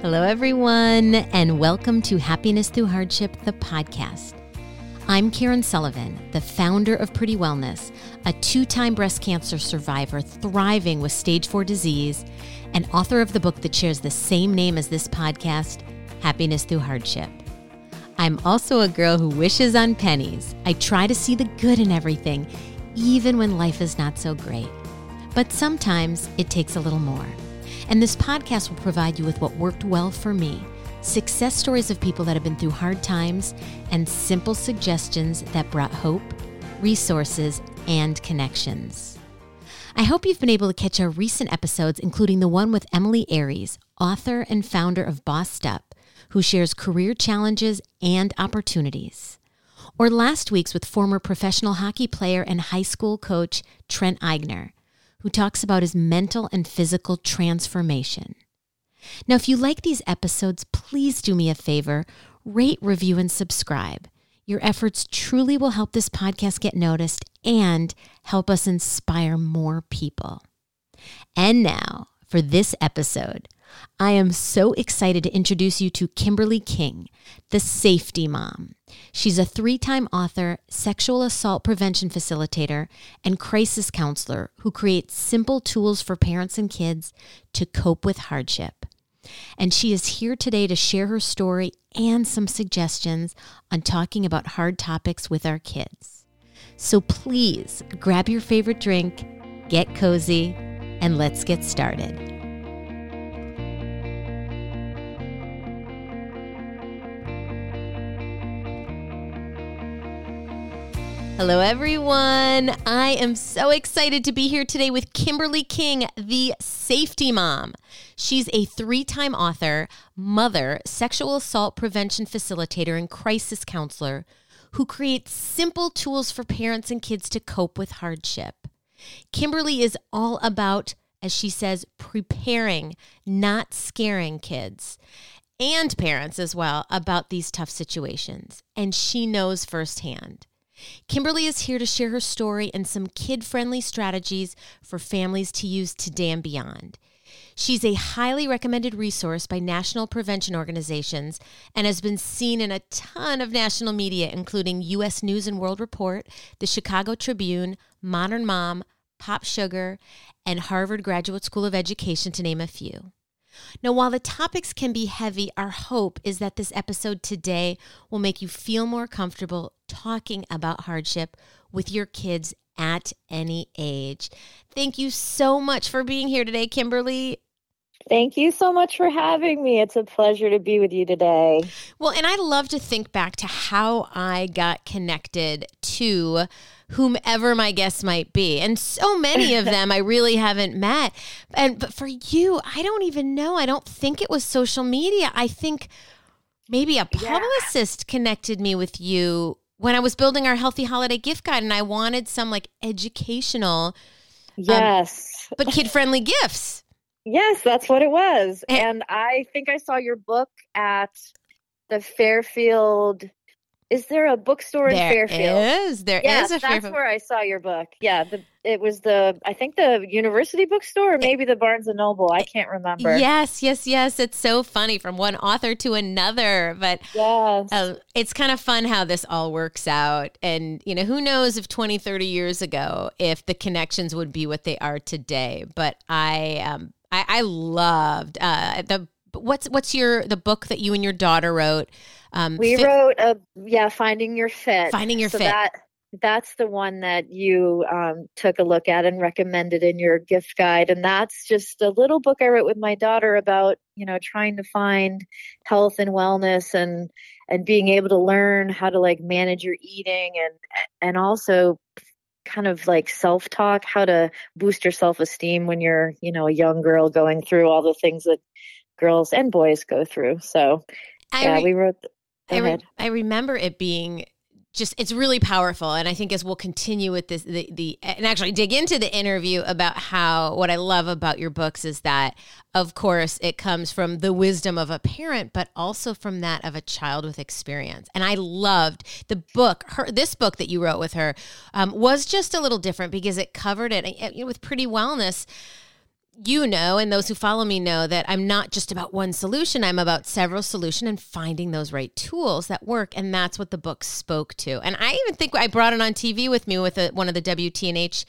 Hello, everyone, and welcome to Happiness Through Hardship, the podcast. I'm Karen Sullivan, the founder of Pretty Wellness, a two time breast cancer survivor thriving with stage four disease, and author of the book that shares the same name as this podcast, Happiness Through Hardship. I'm also a girl who wishes on pennies. I try to see the good in everything, even when life is not so great. But sometimes it takes a little more. And this podcast will provide you with what worked well for me success stories of people that have been through hard times and simple suggestions that brought hope, resources, and connections. I hope you've been able to catch our recent episodes, including the one with Emilie Aries, author and founder of Bossed Up, who shares career challenges and opportunities. Or last week's with former professional hockey player and high school coach Trent Eigner who talks about his mental and physical transformation. Now, if you like these episodes, please do me a favor rate, review, and subscribe. Your efforts truly will help this podcast get noticed and help us inspire more people. And now, for this episode, I am so excited to introduce you to Kimberly King, the safety mom. She's a three time author, sexual assault prevention facilitator, and crisis counselor who creates simple tools for parents and kids to cope with hardship. And she is here today to share her story and some suggestions on talking about hard topics with our kids. So please grab your favorite drink, get cozy, and let's get started. Hello, everyone. I am so excited to be here today with Kimberly King, the safety mom. She's a three time author, mother, sexual assault prevention facilitator, and crisis counselor who creates simple tools for parents and kids to cope with hardship. Kimberly is all about, as she says, preparing, not scaring kids and parents as well about these tough situations. And she knows firsthand. Kimberly is here to share her story and some kid friendly strategies for families to use today and beyond. She's a highly recommended resource by national prevention organizations and has been seen in a ton of national media, including U.S. News and World Report, the Chicago Tribune, Modern Mom, Pop Sugar, and Harvard Graduate School of Education, to name a few. Now, while the topics can be heavy, our hope is that this episode today will make you feel more comfortable talking about hardship with your kids at any age. Thank you so much for being here today, Kimberly. Thank you so much for having me. It's a pleasure to be with you today. Well, and I love to think back to how I got connected to whomever my guests might be. And so many of them I really haven't met. And but for you, I don't even know. I don't think it was social media. I think maybe a publicist yeah. connected me with you when I was building our healthy holiday gift guide and I wanted some like educational um, Yes. Um, but kid-friendly gifts. Yes, that's what it was. And, and I think I saw your book at the Fairfield is there a bookstore there in Fairfield? There is. There yes, is a that's where I saw your book. Yeah, the, it was the I think the University Bookstore or maybe the Barnes and Noble. I can't remember. Yes, yes, yes. It's so funny from one author to another, but yes. Uh, it's kind of fun how this all works out. And you know, who knows if 20, 30 years ago if the connections would be what they are today. But I um I, I loved uh the what's what's your the book that you and your daughter wrote um, we fit, wrote a yeah, finding your fit. Finding your so fit. That, that's the one that you um, took a look at and recommended in your gift guide, and that's just a little book I wrote with my daughter about you know trying to find health and wellness and and being able to learn how to like manage your eating and and also kind of like self talk, how to boost your self esteem when you're, you know, a young girl going through all the things that girls and boys go through. So, I yeah, re- we wrote I, re- I remember it being just it's really powerful. And i think as we'll continue with this the, the and actually dig into the interview about how what i love about your books is that of course it comes from the wisdom of a parent but also from that of a child with experience. And i loved the book her this book that you wrote with her um, was just a little different because it covered it, it with pretty wellness you know, and those who follow me know that I'm not just about one solution. I'm about several solutions and finding those right tools that work. And that's what the book spoke to. And I even think I brought it on TV with me with a, one of the WTNH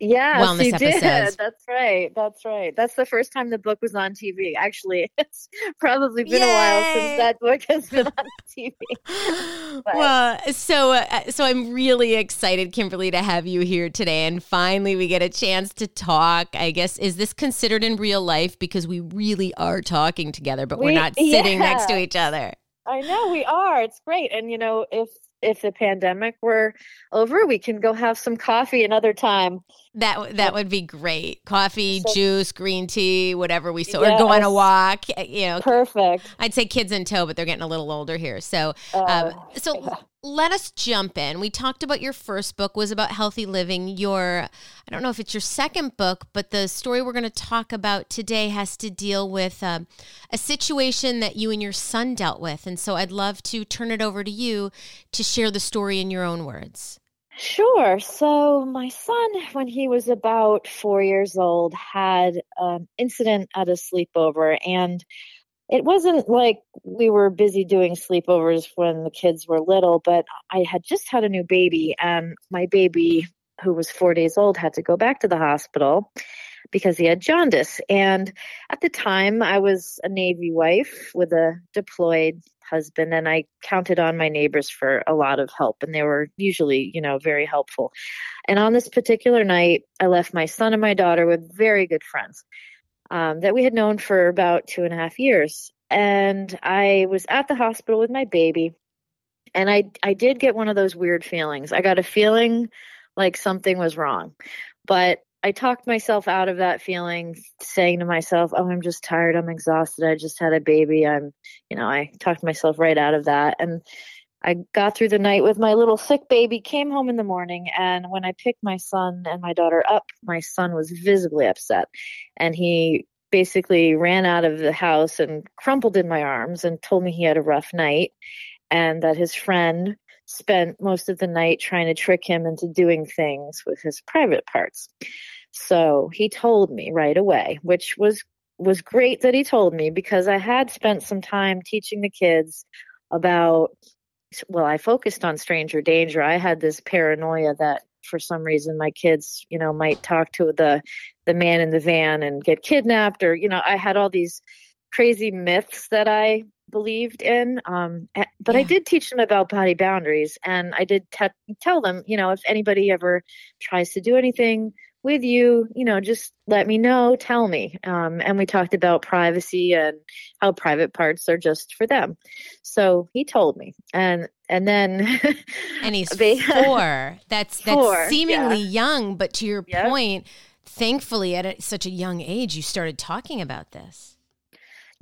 yeah, wellness you episodes. did. That's right. That's right. That's the first time the book was on TV. Actually, it's probably been Yay! a while since that book has been on TV. well, so uh, so I'm really excited, Kimberly, to have you here today, and finally we get a chance to talk. I guess is this considered in real life because we really are talking together, but we, are not sitting yeah. next to each other. I know we are. It's great, and you know if if the pandemic were over, we can go have some coffee another time. That that would be great. Coffee, so, juice, green tea, whatever we so, yes. or go on a walk. Eh, you know, perfect. I'd say kids in tow, but they're getting a little older here. So, uh, um, so yeah let us jump in. We talked about your first book was about healthy living. Your I don't know if it's your second book, but the story we're going to talk about today has to deal with uh, a situation that you and your son dealt with. And so I'd love to turn it over to you to share the story in your own words. Sure. So my son, when he was about four years old, had an incident at a sleepover and it wasn't like we were busy doing sleepovers when the kids were little, but I had just had a new baby, and my baby, who was four days old, had to go back to the hospital because he had jaundice. And at the time, I was a Navy wife with a deployed husband, and I counted on my neighbors for a lot of help, and they were usually, you know, very helpful. And on this particular night, I left my son and my daughter with very good friends um, that we had known for about two and a half years. And I was at the hospital with my baby, and I I did get one of those weird feelings. I got a feeling like something was wrong, but I talked myself out of that feeling, saying to myself, "Oh, I'm just tired. I'm exhausted. I just had a baby. I'm, you know, I talked myself right out of that." And I got through the night with my little sick baby, came home in the morning, and when I picked my son and my daughter up, my son was visibly upset. And he basically ran out of the house and crumpled in my arms and told me he had a rough night and that his friend spent most of the night trying to trick him into doing things with his private parts. So he told me right away, which was was great that he told me because I had spent some time teaching the kids about well, I focused on stranger danger. I had this paranoia that for some reason my kids, you know, might talk to the the man in the van and get kidnapped or, you know, I had all these crazy myths that I believed in. Um, but yeah. I did teach them about body boundaries and I did te- tell them, you know, if anybody ever tries to do anything with you, you know, just let me know, tell me. Um, and we talked about privacy and how private parts are just for them. So he told me, and and then and he's four. That's that's four, seemingly yeah. young, but to your yep. point, thankfully at a, such a young age, you started talking about this.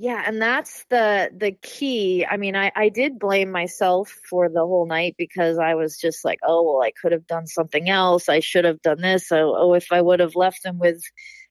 Yeah, and that's the the key. I mean, I I did blame myself for the whole night because I was just like, oh well, I could have done something else. I should have done this. Oh, oh if I would have left them with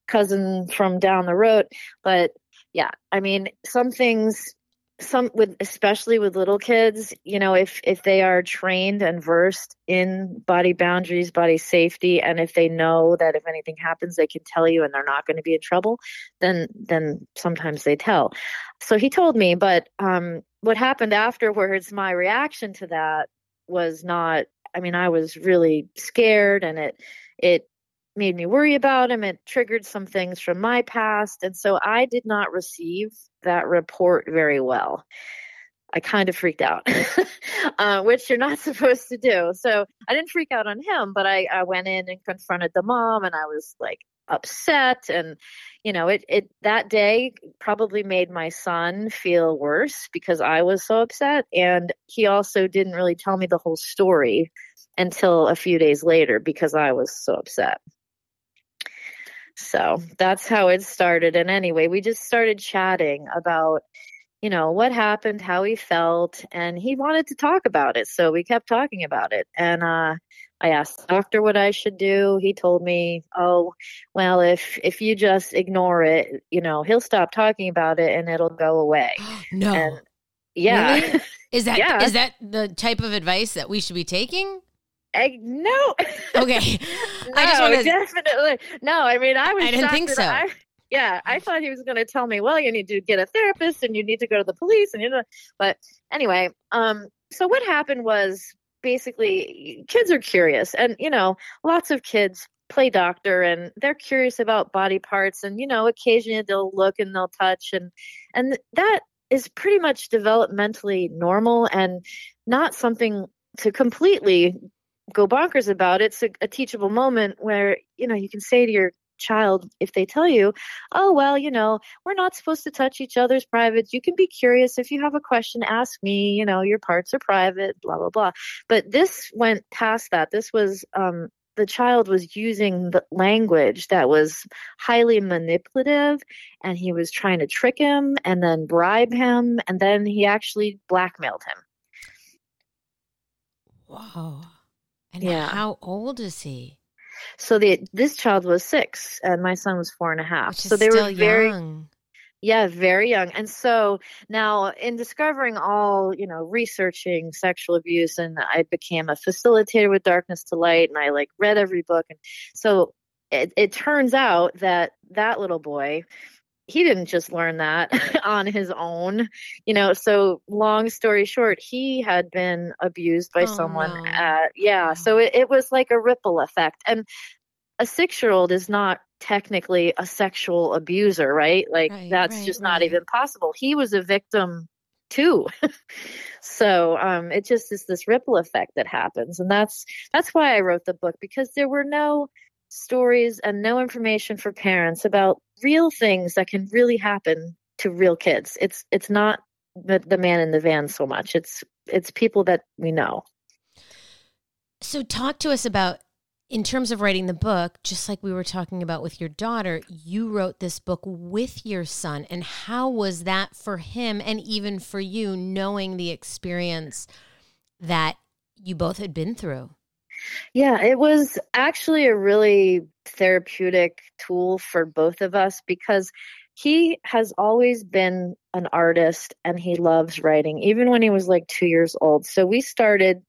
cousin from down the road. But yeah, I mean, some things some with especially with little kids you know if if they are trained and versed in body boundaries body safety and if they know that if anything happens they can tell you and they're not going to be in trouble then then sometimes they tell. So he told me but um what happened afterwards my reaction to that was not i mean i was really scared and it it made me worry about him. It triggered some things from my past. And so I did not receive that report very well. I kind of freaked out, uh, which you're not supposed to do. So I didn't freak out on him, but I, I went in and confronted the mom and I was like upset. And, you know, it, it, that day probably made my son feel worse because I was so upset. And he also didn't really tell me the whole story until a few days later because I was so upset. So that's how it started. And anyway, we just started chatting about, you know, what happened, how he felt, and he wanted to talk about it. So we kept talking about it. And uh, I asked the doctor what I should do. He told me, "Oh, well, if if you just ignore it, you know, he'll stop talking about it and it'll go away." no. And, yeah. Really? Is that yeah. is that the type of advice that we should be taking? I, no. Okay. no, I just want to definitely no. I mean, I was. I didn't think so. I, yeah, I thought he was going to tell me, well, you need to get a therapist and you need to go to the police and you know. But anyway, um, so what happened was basically kids are curious, and you know, lots of kids play doctor and they're curious about body parts and you know occasionally they'll look and they'll touch and and that is pretty much developmentally normal and not something to completely go bonkers about. It's a, a teachable moment where, you know, you can say to your child if they tell you, oh, well, you know, we're not supposed to touch each other's privates. You can be curious. If you have a question, ask me. You know, your parts are private, blah, blah, blah. But this went past that. This was, um, the child was using the language that was highly manipulative and he was trying to trick him and then bribe him and then he actually blackmailed him. Wow. And yeah. how old is he? So the this child was six, and my son was four and a half. so they were very young. Yeah, very young. And so now in discovering all, you know, researching sexual abuse and I became a facilitator with Darkness to Light and I like read every book and so it, it turns out that that little boy he didn't just learn that on his own, you know. So, long story short, he had been abused by oh, someone. No. At, yeah, so it, it was like a ripple effect. And a six year old is not technically a sexual abuser, right? Like, right, that's right, just right. not even possible. He was a victim too. so um, it just is this ripple effect that happens, and that's that's why I wrote the book because there were no stories and no information for parents about real things that can really happen to real kids. It's it's not the, the man in the van so much. It's it's people that we know. So, talk to us about, in terms of writing the book, just like we were talking about with your daughter, you wrote this book with your son. And how was that for him and even for you, knowing the experience that you both had been through? Yeah, it was actually a really therapeutic tool for both of us because he has always been an artist and he loves writing, even when he was like two years old. So we started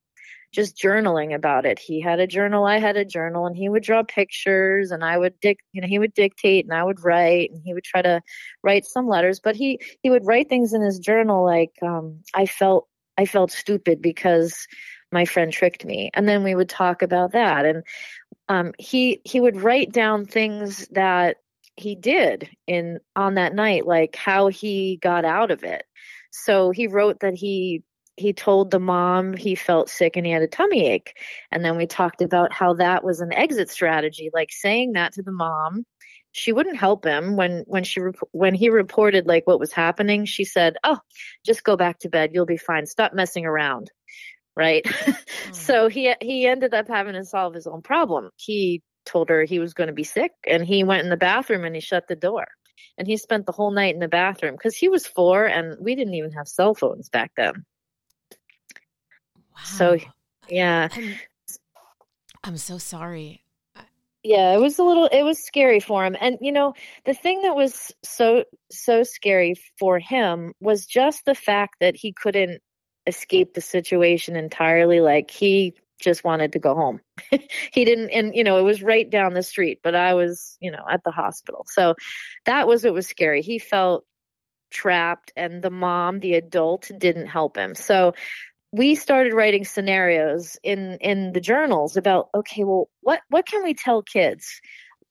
just journaling about it. He had a journal, I had a journal, and he would draw pictures and I would dic you know, he would dictate and I would write and he would try to write some letters, but he he would write things in his journal like um I felt I felt stupid because my friend tricked me. And then we would talk about that. And um, he he would write down things that he did in on that night like how he got out of it. So he wrote that he he told the mom he felt sick and he had a tummy ache. And then we talked about how that was an exit strategy like saying that to the mom. She wouldn't help him when when she when he reported like what was happening. She said oh just go back to bed. You'll be fine. Stop messing around right? Mm. so he he ended up having to solve his own problem. He told her he was going to be sick, and he went in the bathroom and he shut the door. And he spent the whole night in the bathroom because he was four, and we didn't even have cell phones back then. Wow. So, yeah. I'm, I'm so sorry. yeah it was a little it was scary for him and you know the thing that was so so scary for him was just the fact that he couldn't escape the situation entirely. Like he just wanted to go home. he didn't, and you know, it was right down the street, but I was, you know, at the hospital. So that was what was scary. He felt trapped, and the mom, the adult, didn't help him. So we started writing scenarios in in the journals about okay well what what can we tell kids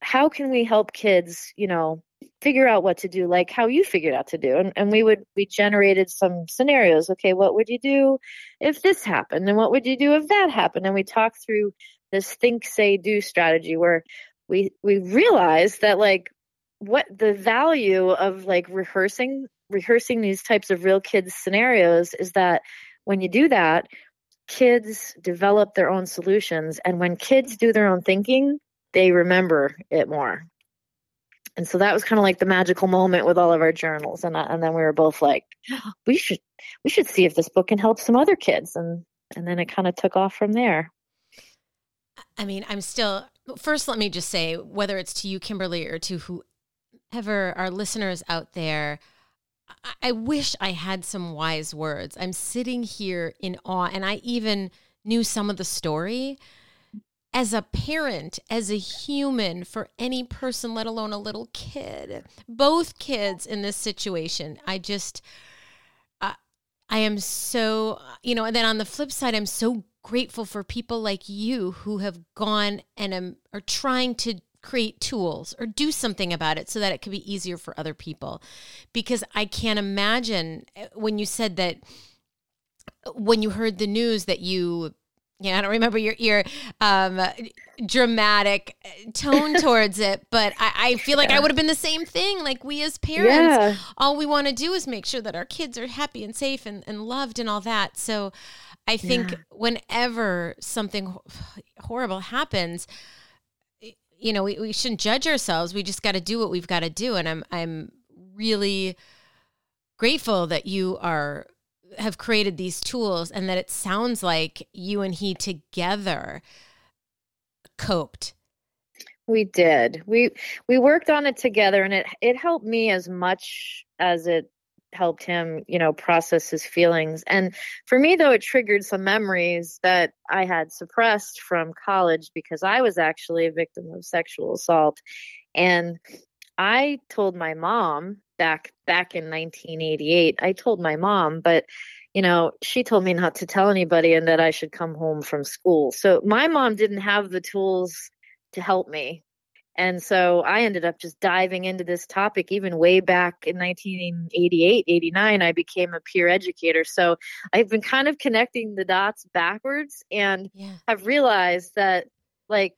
how can we help kids you know figure out what to do like how you figured out to do. And, and we would we generated some scenarios. Okay what would you do if this happened? And what would you do if that happened? And we talked through this think say do strategy where we we realized that like what the value of like rehearsing rehearsing these types of real kids scenarios is that when you do that kids develop their own solutions. And when kids do their own thinking they remember it more and so that was kind of like the magical moment with all of our journals. And uh, and then we were both like we should we should see if this book can help some other kids. And and then it kind of took off from there. I mean, I'm still first let me just say whether it's to you Kimberly or to whoever our listeners out there I, I wish I had some wise words. I'm sitting here in awe and I even knew some of the story as a parent, as a human, for any person, let alone a little kid, both kids in this situation, I just, uh, I am so, you know, and then on the flip side, I'm so grateful for people like you who have gone and are trying to create tools or do something about it so that it could be easier for other people. Because I can't imagine uh, when you said that when you heard the news that you yeah, I don't remember your your um, dramatic uh, tone towards it, but I, I feel like yeah. I would have been the same thing. Like we as parents, yeah. all we want to do is make sure that our kids are happy and safe and, and loved and all that. So I think yeah. whenever something horrible happens, you know, we, we shouldn't judge ourselves. We just got to do what we've got to do. And I'm I'm really grateful that you are have created these tools and that it sounds like you and he together coped we did we we worked on it together and it it helped me as much as it helped him, you know, process his feelings. And for me, though, it triggered some memories that I had suppressed from college because I was actually a victim of sexual assault. And I told my mom back back in 1988. I told my mom, but you know, she told me not to tell anybody and that I should come home from school. So my mom didn't have the tools to help me and so I ended up just diving into this topic even way back in 1988, 89. I became a peer educator. So I've been kind of connecting the dots backwards and yeah. have realized that, like,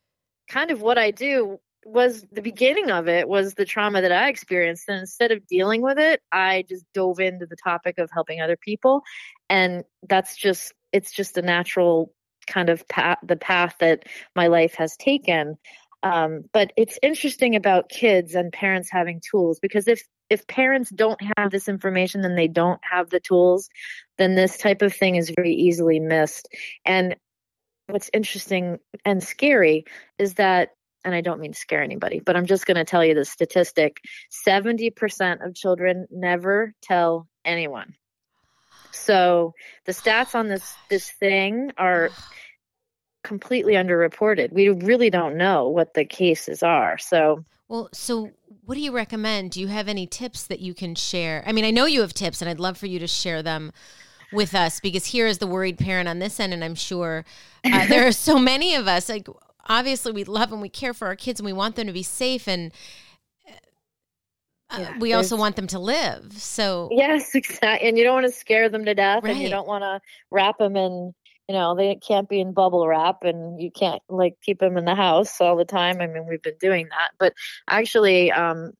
kind of what I do was the beginning of it was the trauma that I experienced. And instead of dealing with it, I just dove into the topic of helping other people. And that's just, it's just a natural kind of path, the path that my life has taken. Um, but it's interesting about kids and parents having tools because if if parents don't have this information then they don't have the tools, then this type of thing is very easily missed. And what's interesting and scary is that and I don't mean to scare anybody, but I'm just going to tell you the statistic 70% of children never tell anyone. So the stats on this this thing are completely underreported. We really don't know what the cases are. So, well, so what do you recommend? Do you have any tips that you can share? I mean, I know you have tips, and I'd love for you to share them with us because here is the worried parent on this end, and I'm sure uh, there are so many of us. Like, obviously, we love and we care for our kids, and we want them to be safe and. Uh, yeah, we also want them to live. So yes, exactly. And you don't want to scare them to death, right. and you don't want to wrap them in you know they can't be in bubble wrap and you can't like keep them in the house all the time i mean we've been doing that but actually um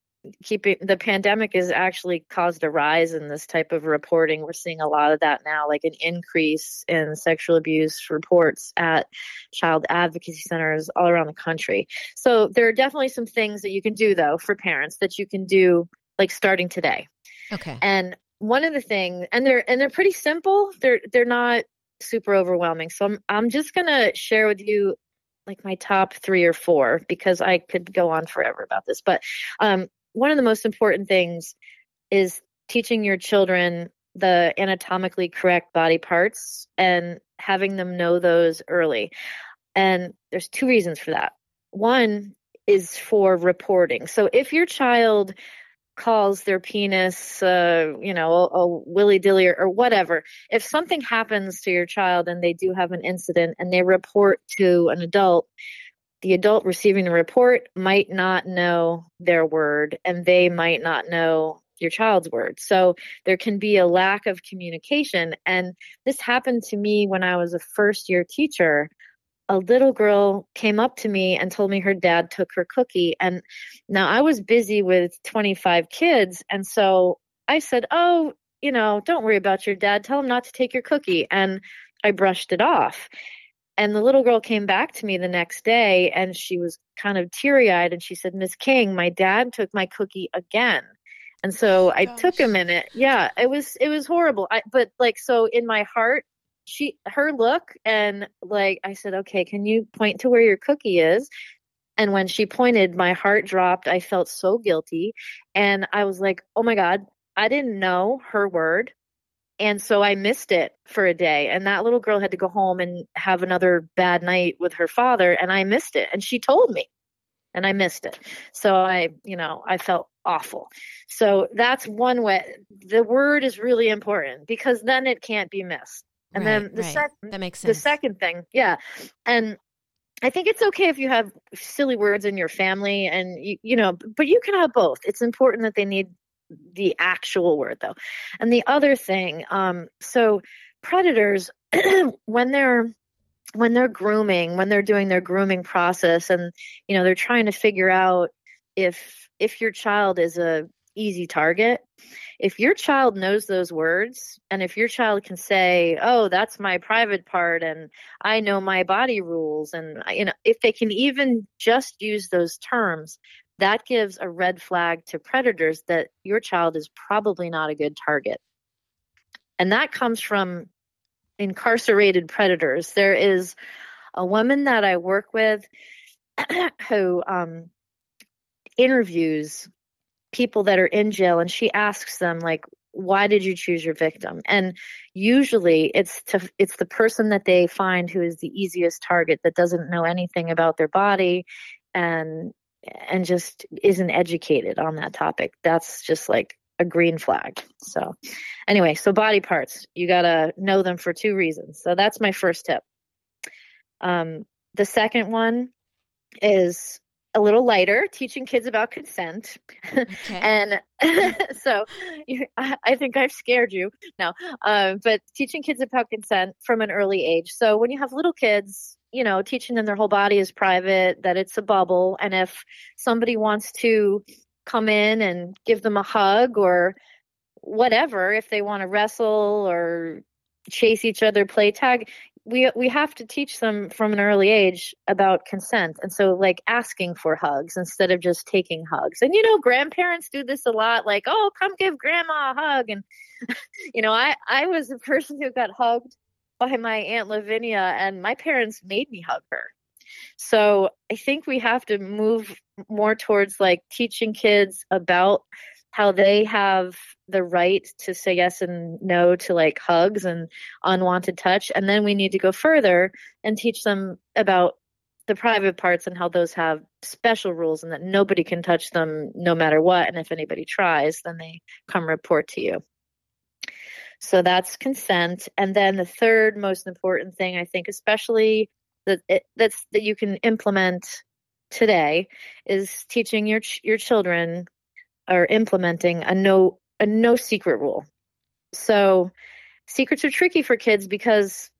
keeping the pandemic has actually caused a rise in this type of reporting. We're seeing a lot of that now like an increase in sexual abuse reports at child advocacy centers all around the country. So there are definitely some things that you can do though for parents that you can do like starting today. Okay. And one of the things and they're and they're pretty simple. They're they're not super overwhelming. So I'm I'm just gonna share with you like my top three or four because I could go on forever about this. But um, one of the most important things is teaching your children the anatomically correct body parts and having them know those early. And there's two reasons for that. One is for reporting. So if your child calls their penis, uh, you know, a, a willy dilly or, or, whatever. If something happens to your child and they do have an incident and they report to an adult, the adult receiving the report might not know their word and they might not know your child's word. So there can be a lack of communication. And this happened to me when I was a first year teacher a little girl came up to me and told me her dad took her cookie. And now I was busy with 25 kids. And so I said, Oh, you know, don't worry about your dad. Tell him not to take your cookie. And I brushed it off. And the little girl came back to me the next day and she was kind of teary eyed and she said, Miss King, my dad took my cookie again. And so oh, I gosh. took a minute. Yeah, it was it was horrible. I but like so in my heart she her look and like I said, okay, can you point to where your cookie is? And when she pointed, my heart dropped. I felt so guilty. And I was like, oh my God, I didn't know her word. And so I missed it for a day. And that little girl had to go home and have another bad night with her father. And I missed it. And she told me, and I missed it. So I, you know, I felt awful. So that's one way. The word is really important because then it can't be missed. And right, then the right. second, that makes sense. The second thing, yeah, and I think it's okay if you have silly words in your family, and you, you know, but you can have both. It's important that they need the actual word though. And the other thing, um, so predators, when they're when they're grooming, when they're doing their grooming process, and you know they're trying to figure out if if your child is a easy target, if your child knows those words, and if your child can say, "Oh, that's my private part," and I know my body rules, and you know, if they can even just use those terms, that gives a red flag to predators that your child is probably not a good target. And that comes from incarcerated predators. There is a woman that I work with who um, interviews people that are in jail and she asks them like why did you choose your victim and usually it's to it's the person that they find who is the easiest target that doesn't know anything about their body and and just isn't educated on that topic. That's just like a green flag. So, anyway, so body parts, you got to know them for two reasons. So, that's my first tip. Um, the second one is a little lighter, teaching kids about consent. Okay. and so I think I've scared you now, uh, but teaching kids about consent from an early age. So when you have little kids, you know, teaching them their whole body is private, that it's a bubble. And if somebody wants to come in and give them a hug or whatever, if they want to wrestle or chase each other, play tag, we we have to teach them from an early age about consent. And so like asking for hugs instead of just taking hugs. And you know grandparents do this a lot like oh come give grandma a hug. And you know i i was a person who got hugged by my Aunt Lavinia, and my parents made me hug her. So I think we have to move more towards like teaching kids about how they have the right to say yes and no to like hugs and unwanted touch. And then we need to go further and teach them about the private parts and how those have special rules and that nobody can touch them no matter what. And if anybody tries, then they come report to you. So that's consent. And then the third most important thing, I think, especially that it, that's that you can implement today, is teaching your your children or implementing a no a no secret rule. So secrets are tricky for kids because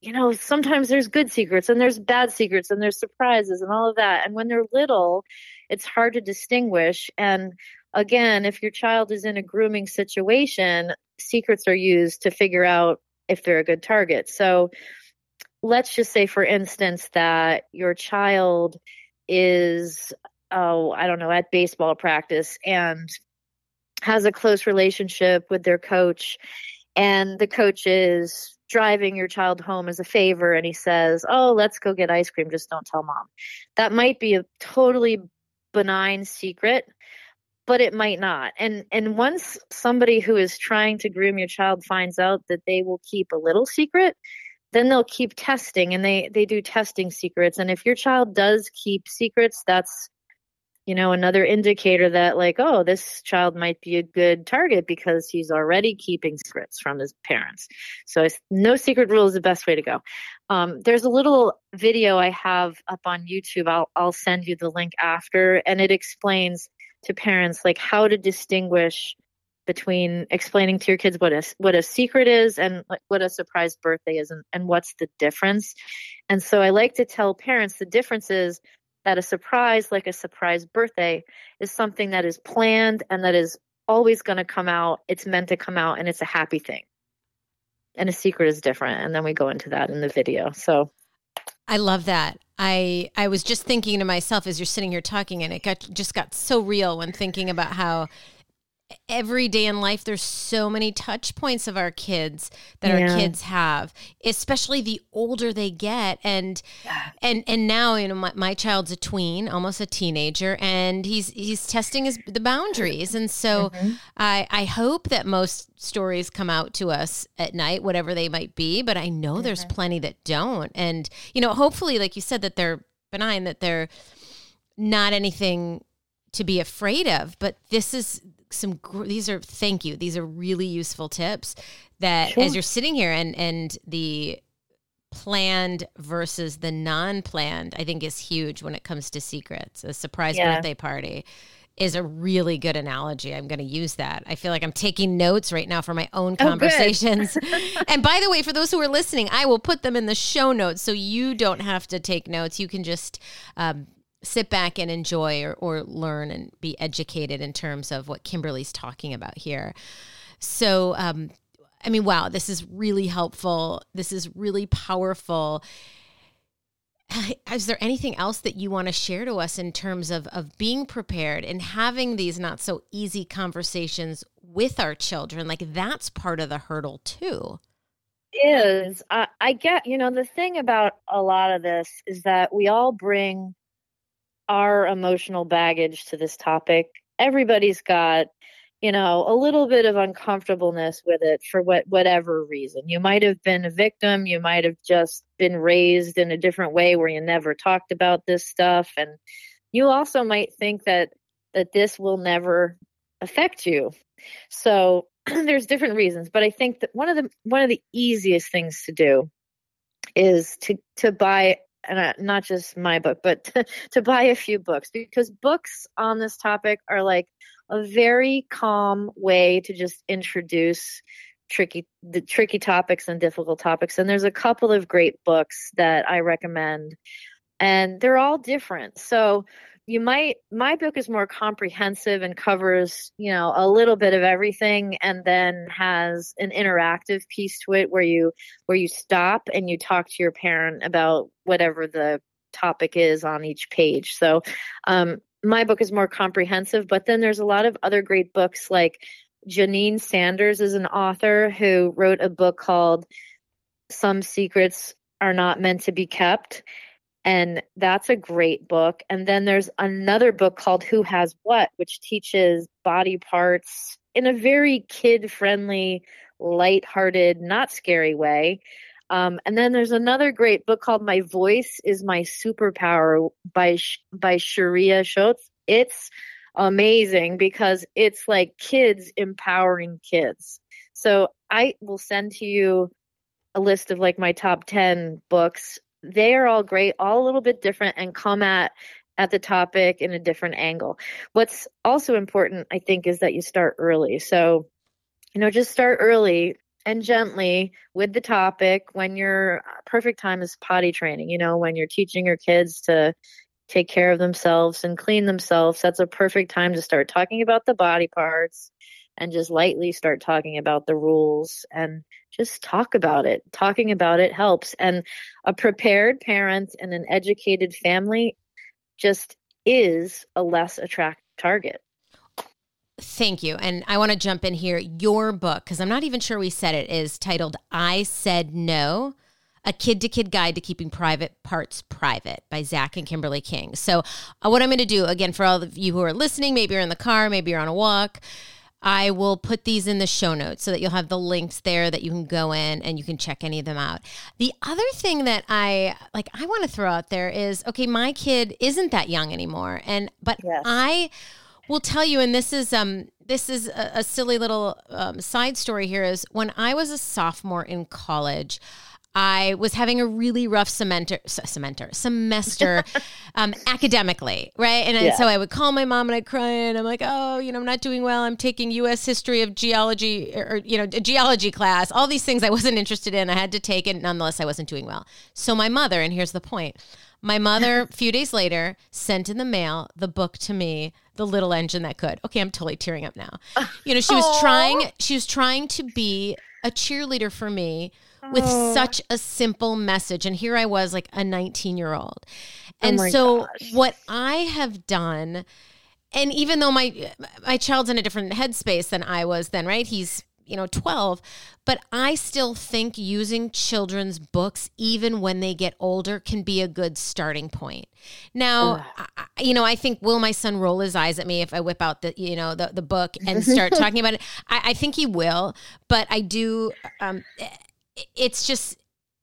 you know sometimes there's good secrets and there's bad secrets and there's surprises and all of that and when they're little it's hard to distinguish and again if your child is in a grooming situation secrets are used to figure out if they're a good target. So let's just say, for instance, that your child is, oh, I don't know, at baseball practice and has a close relationship with their coach, and the coach is driving your child home as a favor and he says, Oh, let's go get ice cream, just don't tell mom. That might be a totally benign secret, but it might not. And and once somebody who is trying to groom your child finds out that they will keep a little secret, then they'll keep testing and they they do testing secrets and if your child does keep secrets, that's you know another indicator that like oh this child might be a good target because he's already keeping secrets from his parents. So no secret rule is the best way to go. Um, there's a little video i have up on youtube. I'll, I'll send you the link after and it explains to parents like how to distinguish between explaining to your kids what a what a secret is and what a surprise birthday is and, and what's the difference. And so I like to tell parents the difference is that a surprise like a surprise birthday is something that is planned and that is always going to come out. It's meant to come out and it's a happy thing. And a secret is different and then we go into that in the video. So I love that. I I was just thinking to myself as you're sitting here talking, and it got just got so real when thinking about how every day in life there's so many touch points of our kids that yeah. our kids have especially the older they get and yeah. and and now you know my, my child's a tween almost a teenager and he's he's testing his the boundaries and so mm-hmm. i i hope that most stories come out to us at night whatever they might be but i know mm-hmm. there's plenty that don't and you know hopefully like you said that they're benign that they're not anything to be afraid of but this is some these are thank you these are really useful tips that sure. as you're sitting here and and the planned versus the non-planned i think is huge when it comes to secrets a surprise yeah. birthday party is a really good analogy. I'm going to use that. I feel like I'm taking notes right now for my own oh, conversations. Oh, and by the way, for those who are listening, I will put them in the show notes so you don't have to take notes. You can just um, sit back and enjoy or, or learn and be educated in terms of what Kimberly's talking about here. So, um, I mean, wow, this is really helpful. This is really powerful. Is there anything else that you want to share to us in terms of, of being prepared and having these not so easy conversations with our children? Like, that's part of the hurdle, too. Is I, I get, you know, the thing about a lot of this is that we all bring our emotional baggage to this topic. Everybody's got, you know, a little bit of uncomfortableness with it for what whatever reason. You might have been a victim, you might have just been raised in a different way where you never talked about this stuff and you also might think that that this will never affect you. So there's different reasons, but I think that one of the one of the easiest things to do is to to buy and not just my book, but to, to buy a few books because books on this topic are like a very calm way to just introduce tricky the tricky topics and difficult topics and there's a couple of great books that I recommend and they're all different. So you might my book is more comprehensive and covers you know a little bit of everything and then has an interactive piece to it where you where you stop and you talk to your parent about whatever the topic is on each page. So um, my book is more comprehensive but then there's a lot of other great books like Jayneen sanders is an author who wrote a book called some secrets are not meant to be kept and that's a great book. And then there's another book called Who Has What, which teaches body parts in a very kid friendly, light-hearted, not scary way. Um, and then there's another great book called My Voice is My Superpower by by Sharia Schultz. It's amazing because it's like kids empowering kids. So I will send to you a list of like my top 10 books they are all great, all a little bit different and come at at the topic in a different angle. What's also important, I think, is that you start early. So, you know, just start early and gently with the topic when your uh, perfect time is potty training, you know, when you're teaching your kids to take care of themselves and clean themselves. That's a perfect time to start talking about the body parts and just lightly start talking about the rules and just talk about it. Talking about it helps. And a prepared parent and an educated family just is a less attractive target. Thank you. And I want to jump in here. Your book, because I'm not even sure we said it, is titled I Said No a kid to kid guide to keeping private parts private by Zach and Kimberly King. So, uh, what I'm going to do again for all of you who are listening, maybe you're in the car, maybe you're on a walk, I will put these in the show notes so that you'll have the links there that you can go in and you can check any of them out. The other thing that I like I want to throw out there is okay, my kid isn't that young anymore and but yes. I will tell you and this is um this is a, a silly little um, side story here is when I was a sophomore in college, I was having a really rough semester, semester, semester um, academically, right? And, yeah. so I would call my mom and I'd cry and I'm like, oh, you know, I'm not doing well. I'm taking U.S. history of geology or, you know, a geology class, all these things I wasn't interested in. I had to take it. Nonetheless, I wasn't doing well. So my mother, and here's the point. My mother, a few days later, sent in the mail the book to me, The Little Engine That Could. Okay, I'm totally tearing up now. You know, she was Aww. trying, she was trying to be a cheerleader for me with oh. such a simple message. And here I was, like a 19 year old. And oh so, gosh. what I have done and even though my my child's in a different headspace than I was then, right? He's you know 12 but i still think using children's books even when they get older can be a good starting point now I, you know i think will my son roll his eyes at me if i whip out the you know the, the book and start talking about it I, I, think he will but i do um, it's just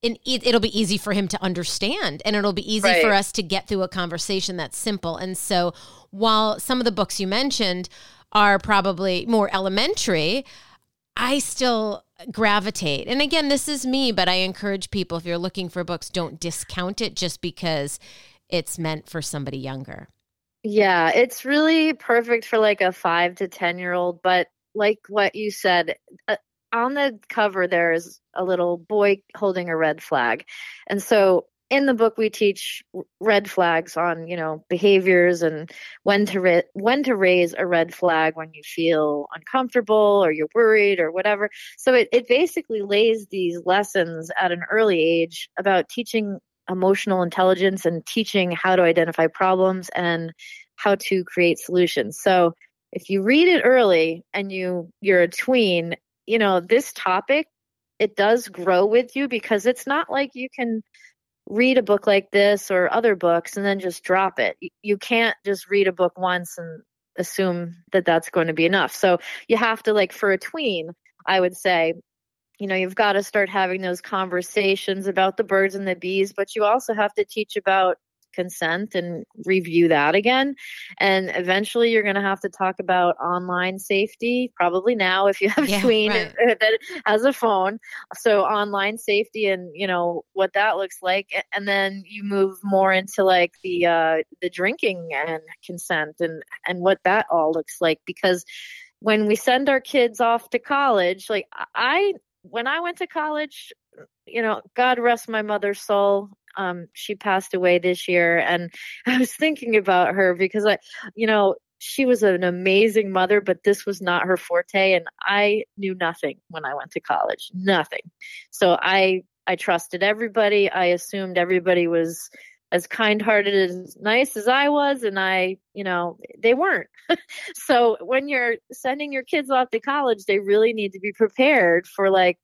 and it'll be easy for him to understand and it'll be easy right. for us to get through a conversation that's simple and so while some of the books you mentioned are probably more elementary I still gravitate. And again, this is me, but I encourage people if you're looking for books, don't discount it just because it's meant for somebody younger. Yeah, it's really perfect for like a 5 to 10 year old, but like what you said, uh, on the cover there is a little boy holding a red flag. And so in the book we teach red flags on you know behaviors and when to ra- when to raise a red flag when you feel uncomfortable or you're worried or whatever so it, it basically lays these lessons at an early age about teaching emotional intelligence and teaching how to identify problems and how to create solutions so if you read it early and you you're a tween you know this topic it does grow with you because it's not like you can read a book like this or other books and then just drop it. You can't just read a book once and assume that that's going to be enough. So you have to, like, for a tween, I would say, you know, you've got to start having those conversations about the birds and the bees, but you also have to teach about consent and review that again. And eventually you're going to have to talk about online safety, probably now if you have yeah, tween right. that has a phone. So online safety and, you know, what that looks like. And then you move more into like the, uh, the drinking and consent and, and what that all looks like because when we send our kids off to college, like I, when I went to college, you know, God rest my mother's soul. Um, she passed away this year, and I was thinking about her because I, you know, she was an amazing mother, but this was not her forte, and I knew nothing when I went to college, nothing. So I I trusted everybody. I assumed everybody was as kind-hearted as nice as I was and I, you know, they weren't. so when you're sending your kids off to college, they really need to be prepared for like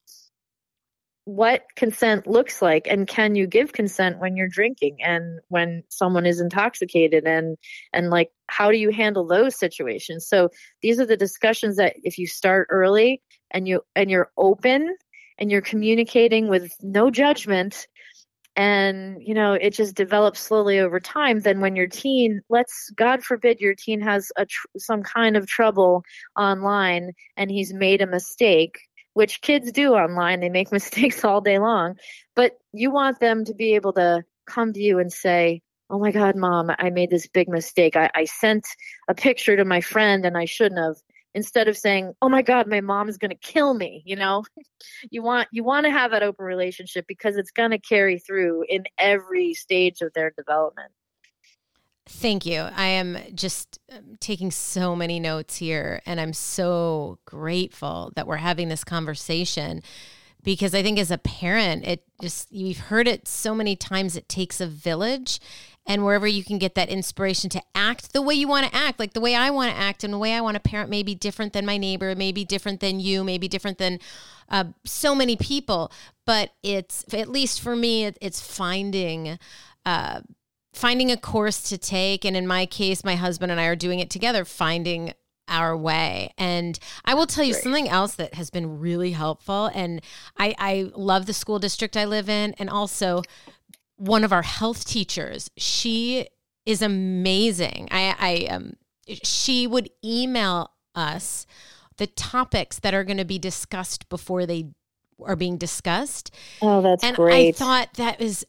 what consent looks like and can you give consent when you're drinking and when someone is intoxicated and and like how do you handle those situations? So these are the discussions that if you start early and you and you're open and you're communicating with no judgment and you know it just develops slowly over time then when your teen let's god forbid your teen has a tr- some kind of trouble online and he's made a mistake which kids do online. They make mistakes all day long. But you want them to be able to come to you and say, Oh my God, mom, I made this big mistake. I, I sent a picture to my friend and I shouldn't have. Instead of saying, "Oh my God, my mom is going to kill me," you know, you want you want to have that open relationship because it's going to carry through in every stage of their development. Thank you. I am just um, taking so many notes here, and I'm so grateful that we're having this conversation because I think as a parent, it just, you've heard it so many times, it takes a village. And wherever you can get that inspiration to act the way you want to act, like the way I want to act and the way I want to parent may be different than my neighbor, may be different than you, may be different than uh, so many people. But it's, at least for me, it, it's finding. Uh, finding a course to take and in my case my husband and I are doing it together finding our way. And I will tell you Great. something else that has been really helpful. And I, I love the school district I live in. And also, one of our health teachers, she is amazing. I, I um, she would email us the topics that are going to be discussed before they are being discussed. Oh, that's and great. I thought that was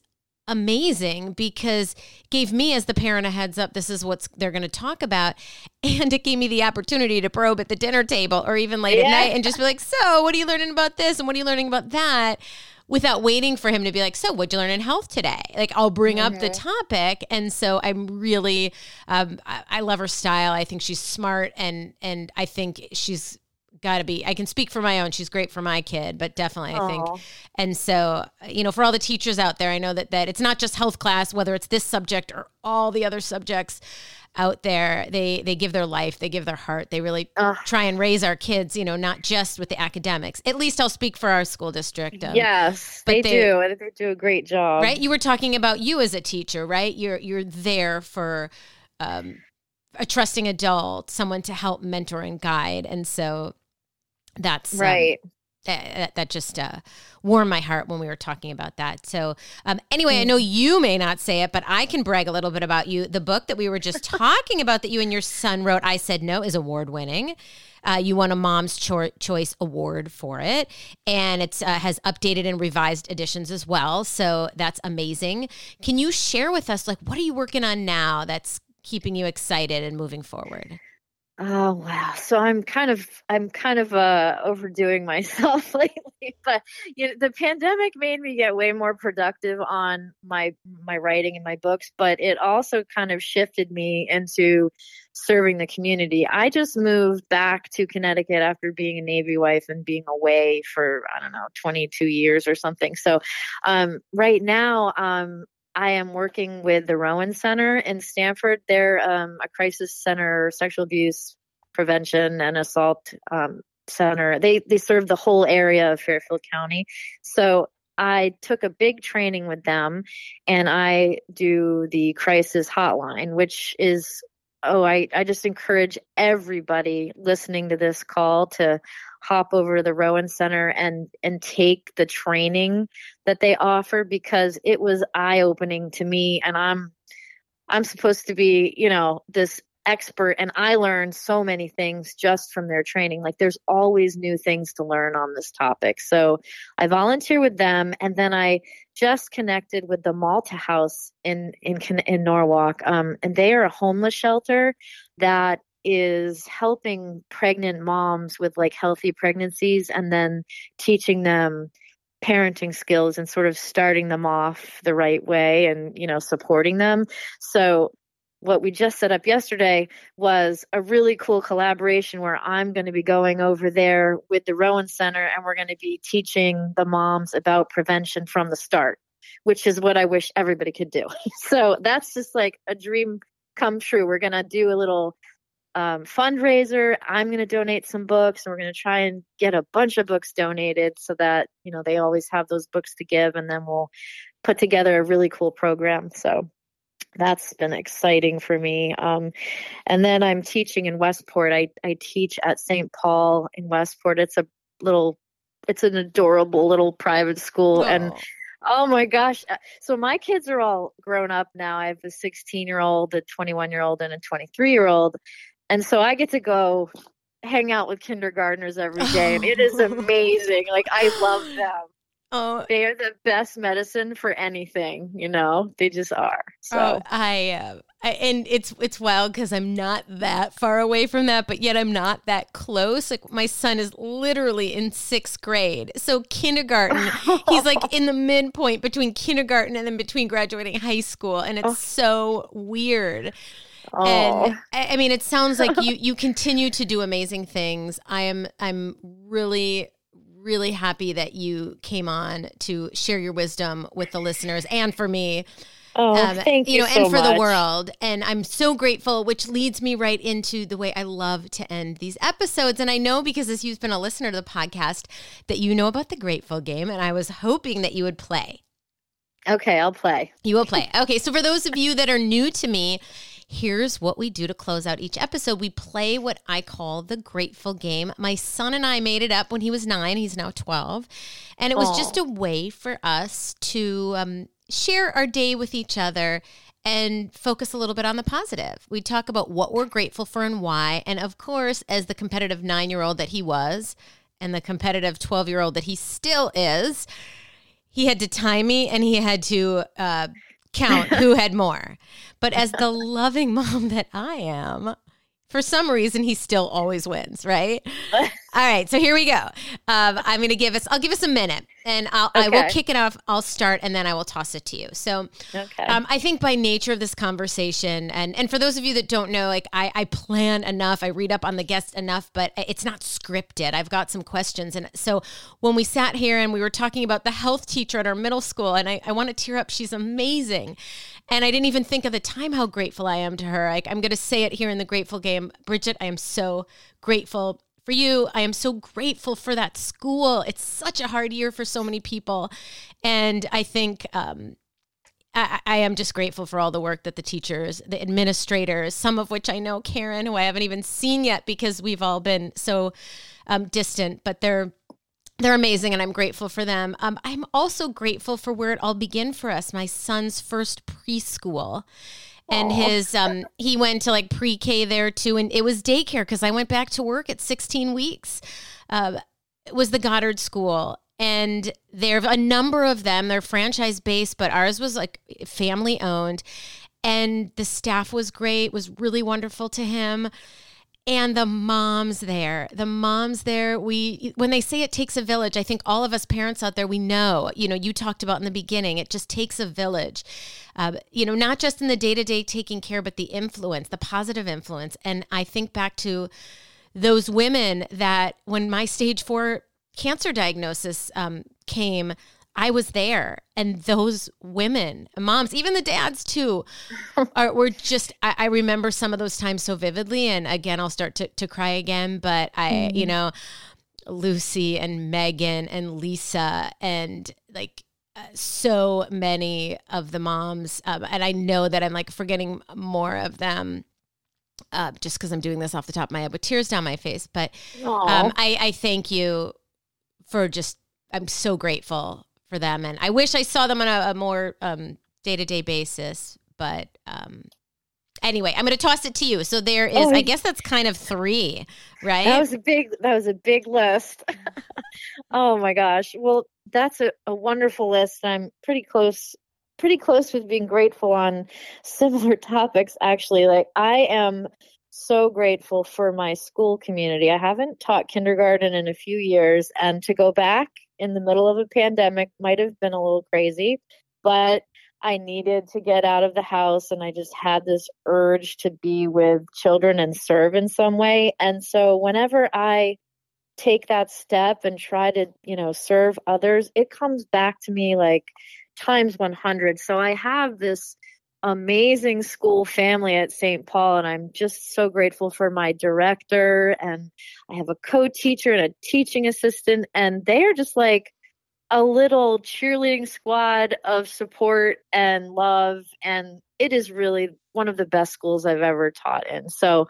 amazing because gave me as the parent a heads up this is what they're going to talk about. And it gave me the opportunity to probe at the dinner table or even late yeah. at night and just be like so what are you learning about this and what are you learning about that? Without waiting for him to be like so what'd you learn in health today? Like i'll bring mm-hmm. up the topic. And so i'm really um, I, I love her style. I think she's smart and and i think she's got to be. I can speak for my own. She's great for my kid, but definitely, I think. And so, you know, for all the teachers out there, I know that that it's not just health class, whether it's this subject or all the other subjects out there they they give their life they give their heart they really uh, try and raise our kids you know not just with the academics at least i'll speak for our school district um, yes they, they, do and they do a great job right you were talking about you as a teacher right you're you're there for um, a trusting adult someone to help mentor and guide and so that's um, right um, that, that just uh, warmed my heart when we were talking about that. So, um, anyway, I know you may not say it, but I can brag a little bit about you. The book that we were just talking about that you and your son wrote, I Said No, is award winning. Uh, you won a Mom's Cho- Choice Award for it, and it uh, has updated and revised editions as well. So that's amazing. Can you share with us, like, what are you working on now that's keeping you excited and moving forward? Oh wow. So I'm kind of I'm kind of uh overdoing myself lately, but you know, the pandemic made me get way more productive on my my writing and my books, but it also kind of shifted me into serving the community. I just moved back to Connecticut after being a Navy wife and being away for I don't know 22 years or something. So um right now um I am working with the Rowan Center in Stamford. They're um, a crisis center, sexual abuse prevention and assault um, center. They they serve the whole area of Fairfield County. So I took a big training with them, and I do the crisis hotline, which is oh I I just encourage everybody listening to this call to hop over to the Rowan Center and and take the training that they offer because it was eye opening to me and I'm I'm supposed to be, you know, this expert and I learned so many things just from their training. Like there's always new things to learn on this topic. So I volunteer with them and then I just connected with the Malta House in in in Norwalk. Um, and they are a homeless shelter that is helping pregnant moms with like healthy pregnancies and then teaching them parenting skills and sort of starting them off the right way and you know supporting them so what we just set up yesterday was a really cool collaboration where I'm going to be going over there with the Rowan Center and we're going to be teaching the moms about prevention from the start, which is what I wish everybody could do. so that's just like a dream come true. We're going to do a little um, fundraiser. I'm going to donate some books, and we're going to try and get a bunch of books donated so that you know they always have those books to give, and then we'll put together a really cool program. So that's been exciting for me. Um, and then I'm teaching in Westport. I I teach at St. Paul in Westport. It's a little, it's an adorable little private school, and Oh my gosh. Uh, so my kids are all grown up now. I have a 16 year old, a 21 year old, and a 23 year old. And so I get to go hang out with kindergartners every day. And it is amazing. Like, I love them. Oh, they are the best medicine for anything, you know. They just are. So oh, I, uh, I, and it's it's wild because I'm not that far away from that, but yet I'm not that close. Like my son is literally in sixth grade, so kindergarten. he's like in the midpoint between kindergarten and then between graduating high school, and it's oh. so weird. Oh. And I mean, it sounds like you you continue to do amazing things. I am I'm really really happy that you came on to share your wisdom with the listeners and for me. Oh, um, thank you, you know, so and for much. the world. And I'm so grateful, which leads me right into the way I love to end these episodes. And I know because as you've been a listener to the podcast that you know about the grateful game, and I was hoping that you would play. Okay, I'll play. You will play. Okay, so for those of you that are new to me, Here's what we do to close out each episode. We play what I call the grateful game. My son and I made it up when he was nine. He's now 12. And it was Aww. just a way for us to um, share our day with each other and focus a little bit on the positive. We talk about what we're grateful for and why. And of course, as the competitive nine year old that he was, and the competitive 12 year old that he still is, he had to time me and he had to uh, count who had more. But as the loving mom that I am, for some reason he still always wins, right? All right, so here we go. Um, I'm going to give us. I'll give us a minute, and I'll, okay. I will kick it off. I'll start, and then I will toss it to you. So, okay. um, I think by nature of this conversation, and and for those of you that don't know, like I, I plan enough, I read up on the guest enough, but it's not scripted. I've got some questions, and so when we sat here and we were talking about the health teacher at our middle school, and I, I want to tear up. She's amazing. And I didn't even think of the time how grateful I am to her. I'm going to say it here in the grateful game. Bridget, I am so grateful for you. I am so grateful for that school. It's such a hard year for so many people. And I think um, I, I, am just grateful for all the work that the teachers, the administrators, some of which I know Karen, who I haven't even seen yet because we've all been so um, distant, but they're they're amazing and I'm grateful for them. Um, I'm also grateful for where it all began for us. My son's first preschool and Aww. his um he went to like pre-K there too and it was daycare because I went back to work at 16 weeks. Uh, it was the Goddard School and there are a number of them. They're franchise based, but ours was like family owned and the staff was great, was really wonderful to him and the moms there. The moms there. We when they say it takes a village i think all of us parents out there we know you know you talked about in the beginning it just takes a village. Uh, you know not just in the day-to-day taking care but the influence the positive influence. And i think back to those women that when my stage four cancer diagnosis um, came I was there, and those women, moms, even the dads too, are were just. I, I, remember some of those times so vividly, and again, I'll start to to cry again. But I, mm-hmm. you know, Lucy and Megan and Lisa and like uh, so many of the moms, um, and I know that I'm like forgetting more of them. Uh, just because I'm doing this off the top of my head with tears down my face, but um, I, I thank you for just I'm so grateful for them. And I wish I saw them on a, a more day to day basis. But um, anyway, I'm going to toss it to you. So there is, oh, I guess that's kind of three, right? That was a big, that was a big list. oh my gosh. Well, that's a, a wonderful list. I'm pretty close, pretty close with being grateful on similar topics. Actually, like I am so grateful for my school community. I haven't taught kindergarten in a few years, and to go back in the middle of a pandemic might have been a little crazy, but I needed to get out of the house and I just had this urge to be with children and serve in some way. And so whenever I take that step and try to, you know, serve others, it comes back to me like times 100. So I have this amazing school family at St. Paul, and I'm just so grateful for my director. And I have a co teacher and a teaching assistant, and they are just like a little cheerleading squad of support and love. And it is really one of the best schools I've ever taught in. So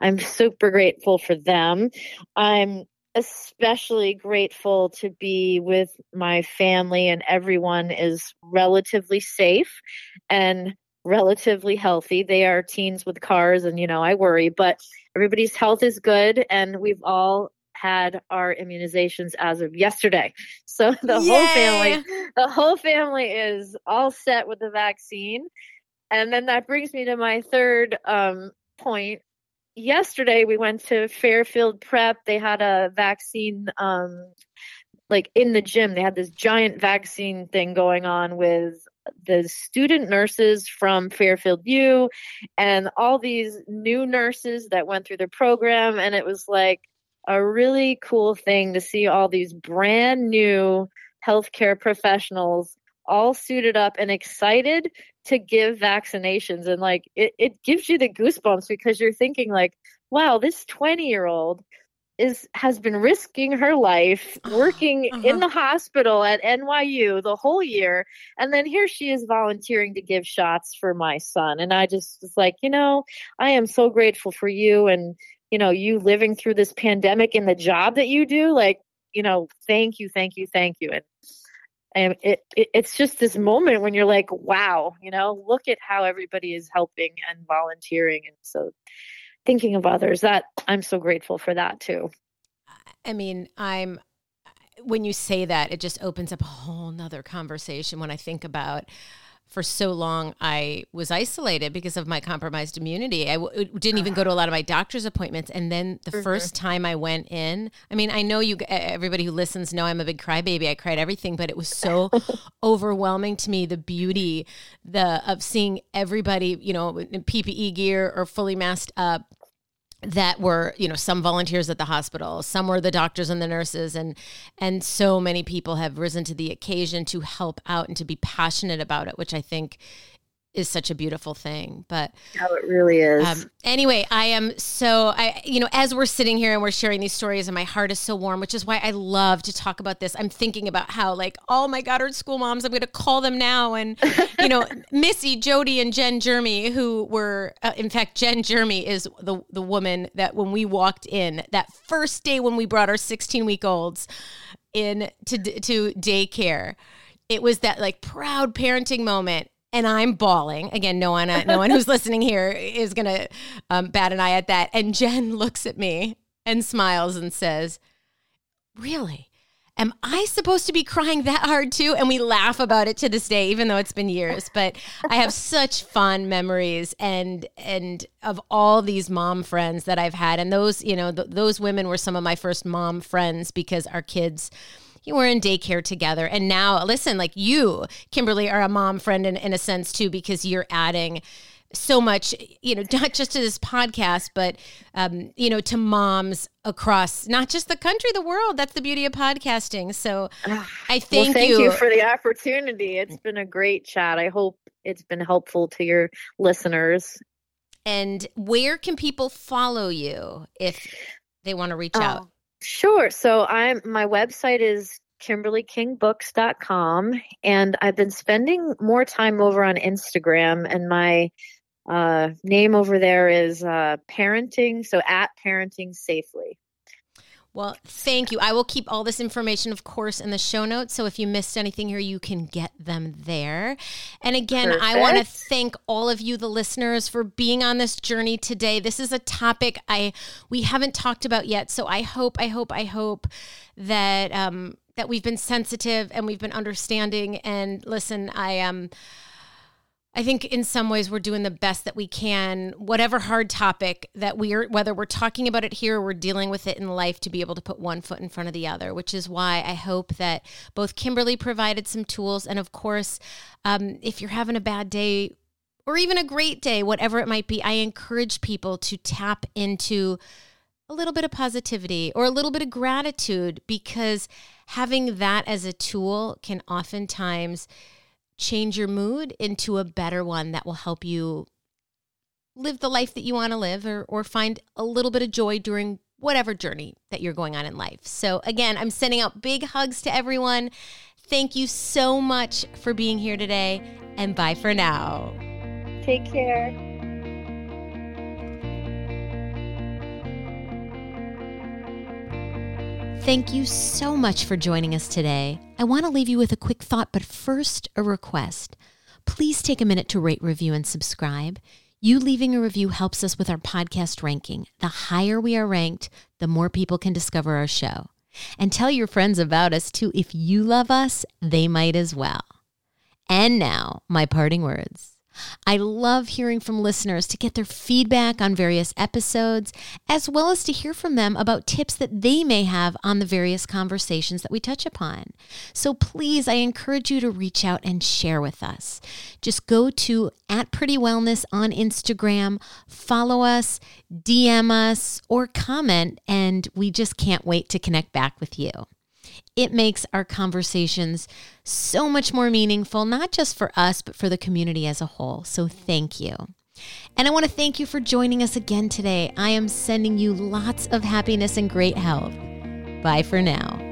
I'm super grateful for them. I'm especially grateful to be with my family and everyone is relatively safe and relatively healthy. They are teens with cars, and you know, I worry, but everybody's health is good, and we've all had our immunizations as of yesterday. So the Yay! whole family, the whole family is all set with the vaccine. And then that brings me to my third um, point. Yesterday we went to Fairfield Prep. They had a vaccine um, like in the gym. They had this giant vaccine thing going on with the student nurses from Fairfield U and all these new nurses that went through the program. And it was like a really cool thing to see all these brand new healthcare professionals all suited up and excited to give vaccinations. And like it, it gives you the goosebumps because you're thinking like, wow, this 20 year old is has been risking her life working uh-huh. in the hospital at NYU the whole year and then here she is volunteering to give shots for my son and I just was like you know I am so grateful for you and you know you living through this pandemic and the job that you do like you know thank you thank you thank you and and it, it it's just this moment when you're like wow you know look at how everybody is helping and volunteering and so thinking of others that i'm so grateful for that too i mean i'm when you say that it just opens up a whole nother conversation when i think about for so long I was isolated because of my compromised immunity. I w- didn't even go to a lot of my doctor's appointments. And then the mm-hmm. first time I went in, I mean, I know you, everybody who listens know I'm a big crybaby. I cried everything, but it was so overwhelming to me the beauty the of seeing everybody, you know, in PPE gear or fully masked up that were you know some volunteers at the hospital some were the doctors and the nurses and and so many people have risen to the occasion to help out and to be passionate about it which i think is such a beautiful thing. But how it really is. Um, anyway, I am so I you know as we're sitting here and we're sharing these stories and my heart is so warm, which is why I love to talk about this. I'm thinking about how like all my Goddard school moms, I'm going to call them now, and you know Missy, Jody, and Jen Jeremy, who were uh, in fact Jen Jeremy is the the woman that when we walked in that first day when we brought our 16 week olds in to to daycare it was that like proud parenting moment and I'm bawling. Again, no one, uh, no one who's listening here is gonna um, bat an eye at that. And Jen looks at me and smiles and says, "Really? Am I supposed to be crying that hard too?" And we laugh about it to this day, even though it's been years. But I have such fond memories and and of all these mom friends that I've had, and those you know th- those women were some of my first mom friends because our kids you were in daycare together. And now, listen, like you, Kimberly, are a mom friend in, in a sense too, because you're adding so much, you know, not just to this podcast, but, um, you know, to moms across not just the country, the world. That's the beauty of podcasting. So I thank, well, thank you. you for the opportunity. It's been a great chat. I hope it's been helpful to your listeners. And where can people follow you if they want to reach oh, out? Sure. So I'm my website is kimberlykingbooks.com and I've been spending more time over on Instagram and my uh, name over there is uh, parenting so at parenting safely. Well, thank you. I will keep all this information, of course, in the show notes. So if you missed anything here, you can get them there. And again, Perfect. I want to thank all of you, the listeners, for being on this journey today. This is a topic I we haven't talked about yet. So I hope, I hope, I hope that um, that we've been sensitive and we've been understanding. And listen, I am. Um, I think in some ways we're doing the best that we can, whatever hard topic that we're, whether we're talking about it here or we're dealing with it in life, to be able to put one foot in front of the other, which is why I hope that both Kimberly provided some tools. And of course, um, if you're having a bad day or even a great day, whatever it might be, I encourage people to tap into a little bit of positivity or a little bit of gratitude because having that as a tool can oftentimes change your mood into a better one that will help you live the life that you want to live or, or find a little bit of joy during whatever journey that you're going on in life. So, again, I'm sending out big hugs to everyone. Thank you so much for being here today, and bye for now. Take care. Thank you so much for joining us today. I want to leave you with a quick thought, but first, a request. Please take a minute to rate, review, and subscribe. You leaving a review helps us with our podcast ranking. The higher we are ranked, the more people can discover our show. And tell your friends about us too. If you love us, they might as well. And now, my parting words. I love hearing from listeners to get their feedback on various episodes, as well as to hear from them about tips that they may have on the various conversations that we touch upon. So please, I encourage you to reach out and share with us. Just go to at Pretty Wellness on Instagram, follow us, DM us, or comment, and we just can't wait to connect back with you. It makes our conversations so much more meaningful, not just for us, but for the community as a whole. So thank you. And I want to thank you for joining us again today. I am sending you lots of happiness and great health. Bye for now.